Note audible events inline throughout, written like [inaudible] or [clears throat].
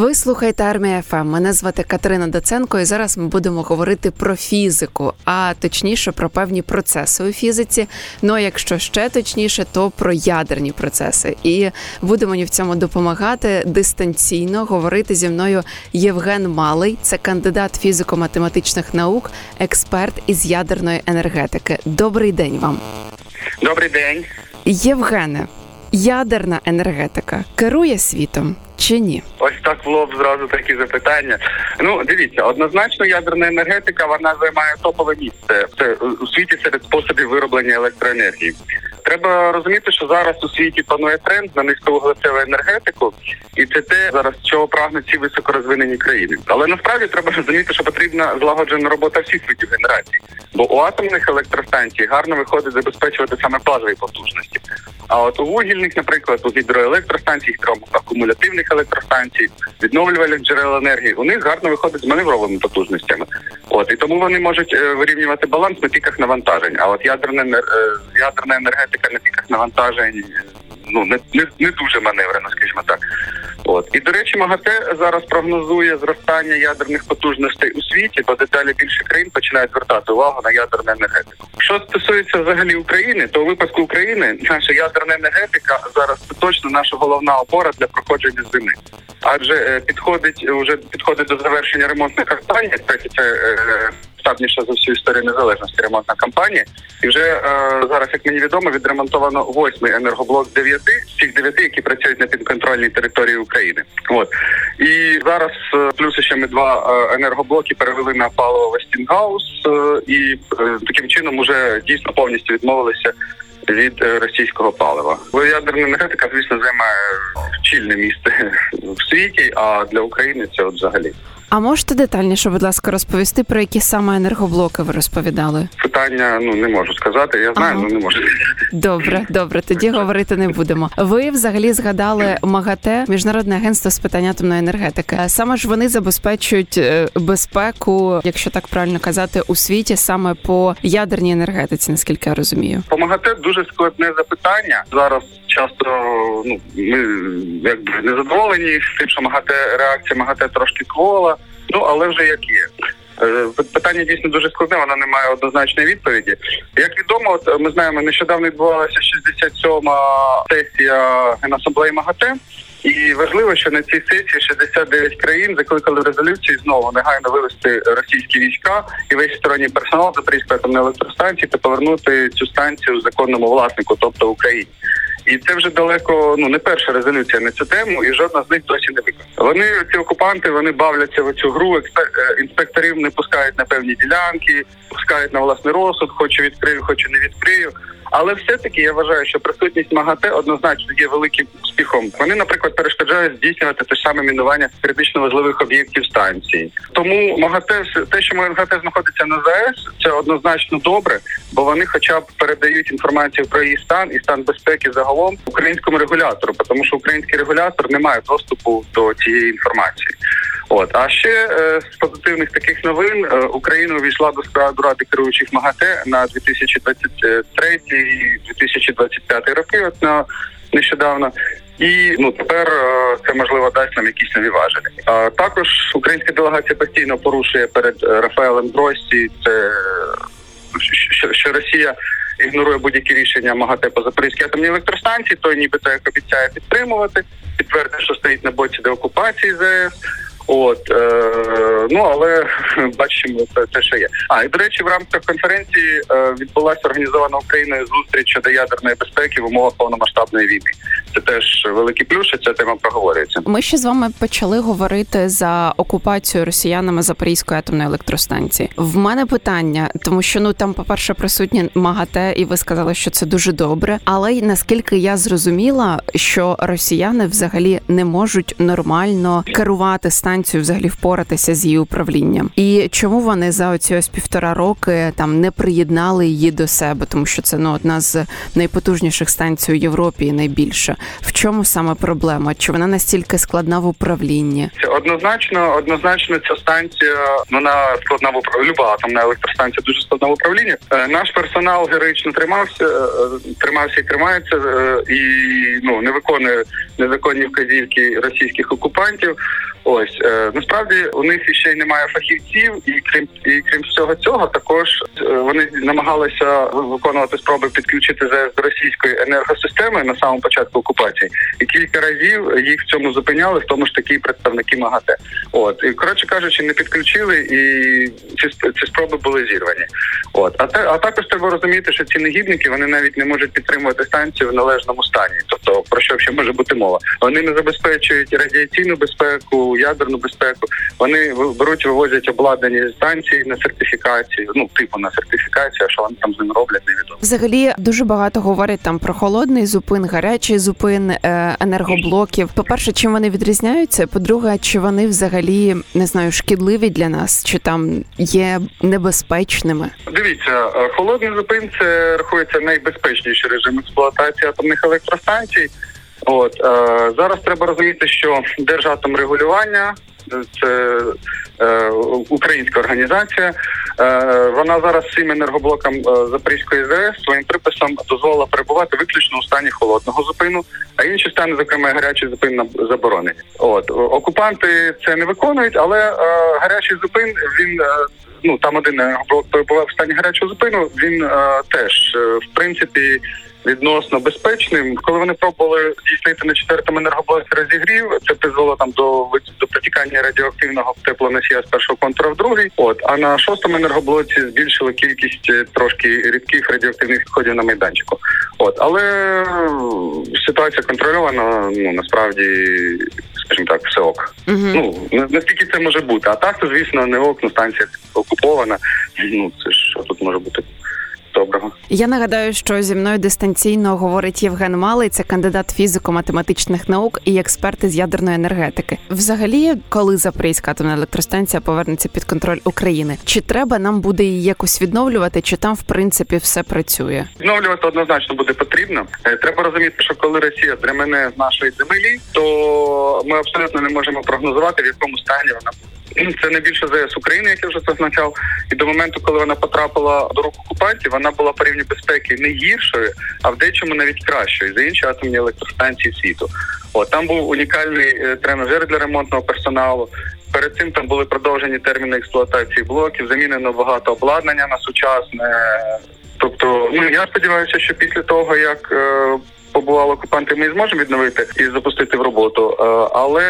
Ви слухаєте армія ФМ. Мене звати Катерина Доценко, і зараз ми будемо говорити про фізику, а точніше про певні процеси у фізиці. Ну а якщо ще точніше, то про ядерні процеси. І буде мені в цьому допомагати дистанційно говорити зі мною Євген Малий, це кандидат фізико-математичних наук, експерт із ядерної енергетики. Добрий день вам. Добрий день, Євгене. Ядерна енергетика керує світом чи ні? ось так в лоб зразу такі запитання. Ну дивіться, однозначно ядерна енергетика вона займає топове місце це у світі серед способів вироблення електроенергії. Треба розуміти, що зараз у світі панує тренд на низьковуглецеву енергетику, і це те зараз чого прагнуть ці високорозвинені країни. Але насправді треба розуміти, що потрібна злагоджена робота всіх видів генерації, бо у атомних електростанцій гарно виходить забезпечувати саме базові потужності. А от у вугільних, наприклад, у гідроелектростанцій, акумулятивних електростанцій, відновлювальних джерел енергії, у них гарно виходить з маневровими потужностями. От і тому вони можуть е, вирівнювати баланс на піках навантажень. А от ядерна е, ядерна енергетика на піках навантажень ну не, не, не дуже маневрена, скажімо так. От і до речі, МАГАТЕ зараз прогнозує зростання ядерних потужностей у світі, бо деталі більше країн починають звертати увагу на ядерну енергетику. Що стосується взагалі України, то у випадку України наша ядерна енергетика зараз це точно наша головна опора для проходження зими. Адже е, підходить уже підходить до завершення ремонтної кампанії. Третє це е, масштабніша за всю історію незалежності ремонтна кампанія. І вже е, зараз, як мені відомо, відремонтовано восьмий енергоблок дев'яти, з цих дев'яти, які працюють на підконтрольній території України. От і зараз е, плюс ще ми два е, енергоблоки перевели на паливо Вестінгаус, і е, таким чином уже дійсно повністю відмовилися. Від російського палива ядерна енергетика, звісно, займає чільне місце [laughs] в світі. А для України це от взагалі А можете детальніше, будь ласка, розповісти про які саме енергоблоки ви розповідали? питання. Ну не можу сказати. Я знаю, Ага. але не можу. Добре, добре, тоді говорити не будемо. Ви взагалі згадали МАГАТЕ, міжнародне агентство з питань атомної енергетики. Саме ж вони забезпечують е, безпеку, якщо так правильно казати, у світі саме по ядерній енергетиці, наскільки я розумію. Помагати дуже складне запитання. Зараз часто ну ми якби не задоволені з тим, що МАГАТЕ реакція МАГАТЕ трошки квола. Ну але вже як є. Е, Питання дійсно дуже складне, воно не має однозначної відповіді. Як відомо, от ми знаємо, нещодавно відбувалася 67-ма сесія Генасамблеї МАГАТЕ. І важливо, що на цій сесії 69 країн закликали в резолюції знову негайно вивести російські війська і весь сторонній персонал Запорізької атомної електростанції та повернути цю станцію законному власнику, тобто Україні. І це вже далеко ну не перша резолюція на цю тему, і жодна з них досі не виконана. Вони ці окупанти вони бавляться в цю гру. е, інспекторів не пускають на певні ділянки, пускають на власний розсуд, хочу відкрию, хочу не відкрию. Але все-таки я вважаю, що присутність МАГАТЕ однозначно є великим успіхом. Вони, наприклад, перешкоджають здійснювати те саме мінування критично важливих об'єктів станції. Тому МАГАТЕ, те, що МАГАТЕ знаходиться на ЗАЕС, це однозначно добре, бо вони, хоча б передають інформацію про її стан і стан безпеки загалом українському регулятору, тому що український регулятор не має доступу до цієї інформації. От а ще е, з позитивних таких новин е, Україна увійшла до складу ради керуючих МАГАТЕ на 2023-2025 роки. От на нещодавно. І ну тепер е, це можливо дасть нам якісь нові важелі. А також українська делегація постійно порушує перед е, Рафаелем Гросі це е, що, що Росія ігнорує будь-які рішення МАГАТЕ по Запорізькій атомній електростанції, той нібито як обіцяє підтримувати, підтвердив, що стоїть на боці деокупації ЗС. От е, ну але [laughs] бачимо це, це що є. А і до речі, в рамках конференції е, відбулася організована Україною зустріч щодо ядерної безпеки в умовах повномасштабної війни. Це теж великий плюс, що ця тема проговорюється. Ми ще з вами почали говорити за окупацію росіянами Запорізької атомної електростанції. В мене питання, тому що ну там, по-перше, присутні МАГАТЕ, і ви сказали, що це дуже добре. Але й наскільки я зрозуміла, що росіяни взагалі не можуть нормально керувати станцією, взагалі впоратися з її управлінням. І чому вони за оці ось півтора роки там не приєднали її до себе, тому що це ну одна з найпотужніших станцій у Європі і найбільша. В чому саме проблема? Чи вона настільки складна в управлінні? Це однозначно, однозначно, ця станція вона складна в управлінні. Люба атомна електростанція дуже складна в управлінні. Е, Наш персонал героїчно тримався, е, тримався і тримається, е, і ну не виконує незаконні вказівки російських окупантів. Ось е, насправді у них ще й немає фахівців, і крім і крім всього цього, також е, вони намагалися виконувати спроби підключити ЗС до російської енергосистеми на самому початку окупації, і кілька разів їх в цьому зупиняли, в тому ж такі представники МАГАТЕ. От і коротше кажучи, не підключили, і ці ці спроби були зірвані. От а те, а також треба розуміти, що ці негідники вони навіть не можуть підтримувати станцію в належному стані. Тобто про що ще може бути мова? Вони не забезпечують радіаційну безпеку ядерну безпеку. Вони беруть, вивозять обладнані станції на сертифікацію. Ну типу на сертифікацію, а що вони там з ним роблять, невідомо. Взагалі дуже багато говорять там про холодний зупин, гарячий зупин е, енергоблоків. По перше, чим вони відрізняються? По-друге, чи вони взагалі не знаю, шкідливі для нас, чи там є небезпечними? Дивіться, е, холодний зупин це рахується найбезпечніший режим експлуатації атомних електростанцій. От е, зараз треба розуміти, що держатомрегулювання це е, українська організація. Е, вона зараз всім енергоблокам е, Запорізької ЗС своїм приписом дозволила перебувати виключно у стані холодного зупину, а інші стани, зокрема гарячий зупин, заборонені. От окупанти це не виконують, але е, гарячий зупин він. Е, Ну там один перебував в стані гарячого зупину. Він е, теж е, в принципі відносно безпечним. Коли вони пробували здійснити на четвертому енергоблоці розігрів, це призвело там до до протікання радіоактивного теплоносія з першого контура в другий. От а на шостому енергоблоці збільшили кількість е, трошки рідких радіоактивних відходів на майданчику. От але ситуація контрольована. Ну насправді, скажімо так, все ок. Угу. Ну наскільки це може бути, а так то звісно не ок, ну станція окупована. Ну це що тут може бути. Я нагадаю, що зі мною дистанційно говорить Євген Малий, це кандидат фізико-математичних наук і експерт з ядерної енергетики. Взагалі, коли Запорізька атомна електростанція повернеться під контроль України, чи треба нам буде її якось відновлювати, чи там в принципі все працює? Відновлювати однозначно буде потрібно. Е, треба розуміти, що коли Росія дремене з нашої землі, то ми абсолютно не можемо прогнозувати в якому стані вона буде. Це не більше ЗС України, як я вже зазначав. І до моменту, коли вона потрапила до рук окупантів, вона була по рівні безпеки не гіршою, а в дечому навіть кращою за інші атомні електростанції світу. От там був унікальний е, тренажер для ремонтного персоналу. Перед цим там були продовжені терміни експлуатації блоків, замінено багато обладнання на сучасне. Тобто, ну я сподіваюся, що після того як е, побували окупанти, ми зможемо відновити і запустити в роботу, е, але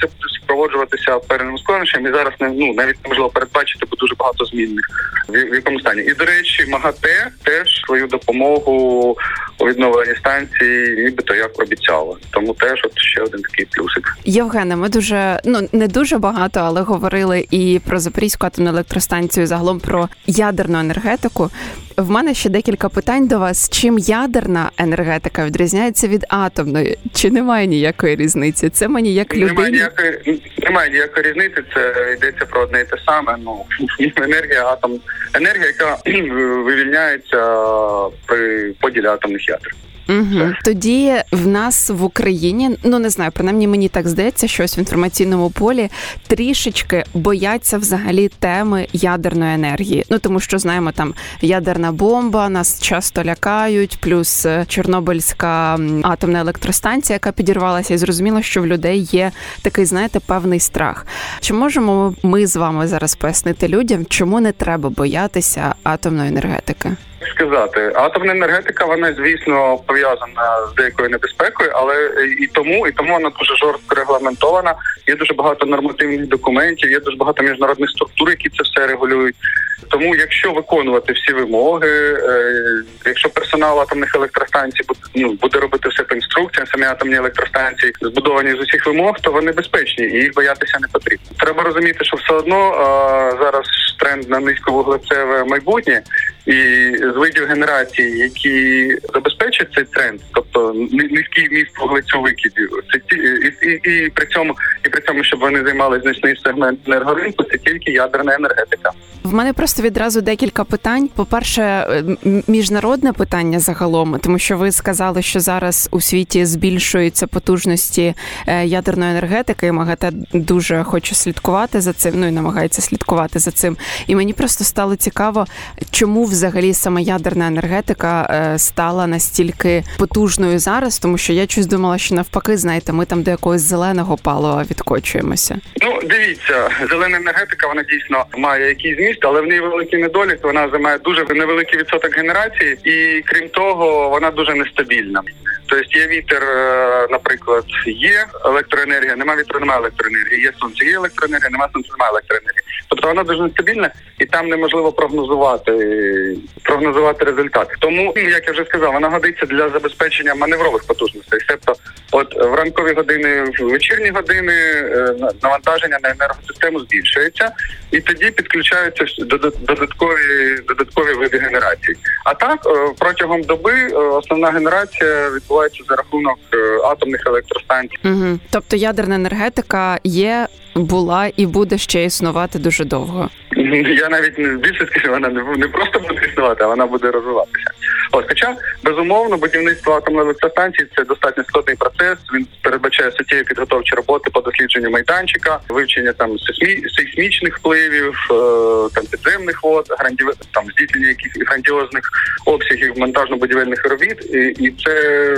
це буде супроводжуватися певним складнощам і зараз не ну навіть неможливо передбачити, бо дуже багато змінних в, якому стані. І до речі, МАГАТЕ теж свою допомогу у відновленні станції, нібито як обіцяла. Тому теж от ще один такий плюсик. Євгене, ми дуже ну не дуже багато, але говорили і про Запорізьку атомну електростанцію, загалом про ядерну енергетику. В мене ще декілька питань до вас. Чим ядерна енергетика відрізняється від атомної? Чи немає ніякої різниці? Це мені як людині... Немає ніякої немає ніякої різниці. Це йдеться про одне і те саме. Ну [laughs] енергія атом, енергія, яка [clears throat] вивільняється при поділі атомних ядер. Угу. Тоді в нас в Україні, ну не знаю, принаймні мені так здається, щось в інформаційному полі трішечки бояться взагалі теми ядерної енергії. Ну тому що знаємо, там ядерна бомба, нас часто лякають, плюс е, Чорнобильська атомна електростанція, яка підірвалася, і зрозуміло, що в людей є такий, знаєте, певний страх. Чи можемо ми з вами зараз пояснити людям, чому не треба боятися атомної енергетики? сказати, атомна енергетика, вона звісно пов'язана з деякою небезпекою, але і тому, і тому вона дуже жорстко регламентована. Є дуже багато нормативних документів, є дуже багато міжнародних структур, які це все регулюють. Тому, якщо виконувати всі вимоги, е, якщо персонал атомних електростанцій ну, буде робити все по інструкціям, самі атомні електростанції збудовані з усіх вимог, то вони безпечні і їх боятися не потрібно. Треба розуміти, що все одно зараз тренд на низьковуглецеве майбутнє, і з видів генерації, які забезпечать цей тренд, тобто низький міст вуглецю викидів, це ті і, і, і при цьому, і при цьому, щоб вони займали значний сегмент енергоринку, це тільки ядерна енергетика. В мене просто відразу декілька питань. По перше, міжнародне питання загалом, тому що ви сказали, що зараз у світі збільшуються потужності е, ядерної енергетики. і МАГАТЕ дуже хоче слідкувати за цим. Ну і намагається слідкувати за цим. І мені просто стало цікаво, чому взагалі саме ядерна енергетика е, стала настільки потужною зараз, тому що я щось думала, що навпаки, знаєте, ми там до якогось зеленого палива відкочуємося. Ну, дивіться, зелена енергетика вона дійсно має якийсь зміст, але ній великий недолік. Вона займає дуже невеликий відсоток генерації, і крім того, вона дуже нестабільна. Тобто є вітер, е, наприклад, є електроенергія, немає вітру, немає електроенергії, є сонце, є електроенергія, немає сонця, немає електроенергії. Тобто вона дуже нестабільна і там неможливо прогнозувати прогнозувати результат. Тому, як я вже сказав, вона годиться для забезпечення маневрових потужностей. Тобто, от в ранкові години, в вечірні години е, навантаження на енергосистему збільшується, і тоді підключаються додаткові додаткові види генерації. А так е, протягом доби основна генерація відбувається за рахунок е, атомних електростанцій. Угу. Тобто ядерна енергетика є, була і буде ще існувати дуже довго. Я навіть не більше скажу, вона не просто буде існувати, а вона буде розвиватися. От, хоча безумовно будівництво атомної електростанції це достатньо складний процес. Він передбачає суттєві підготовчі роботи по дослідженню майданчика, вивчення там сейсмі, сейсмічних впливів, е, там підземних вод, гранді, там здійснення якихось грандіозних обсягів монтажно-будівельних робіт, і, і це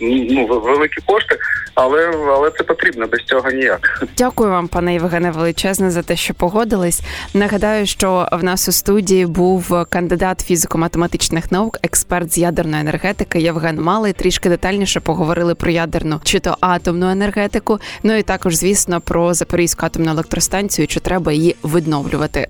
ну великі кошти, але але це потрібно без цього ніяк. Дякую вам, пане Євгене, величезне за те, що погодились. Нагадаю, що в нас у студії був кандидат фізико-математичних наук, експерт з ядерної енергетики Євген Малий. Трішки детальніше поговорили про ядерну чи то атомну енергетику. Ну і також, звісно, про Запорізьку атомну електростанцію, чи треба її відновлювати.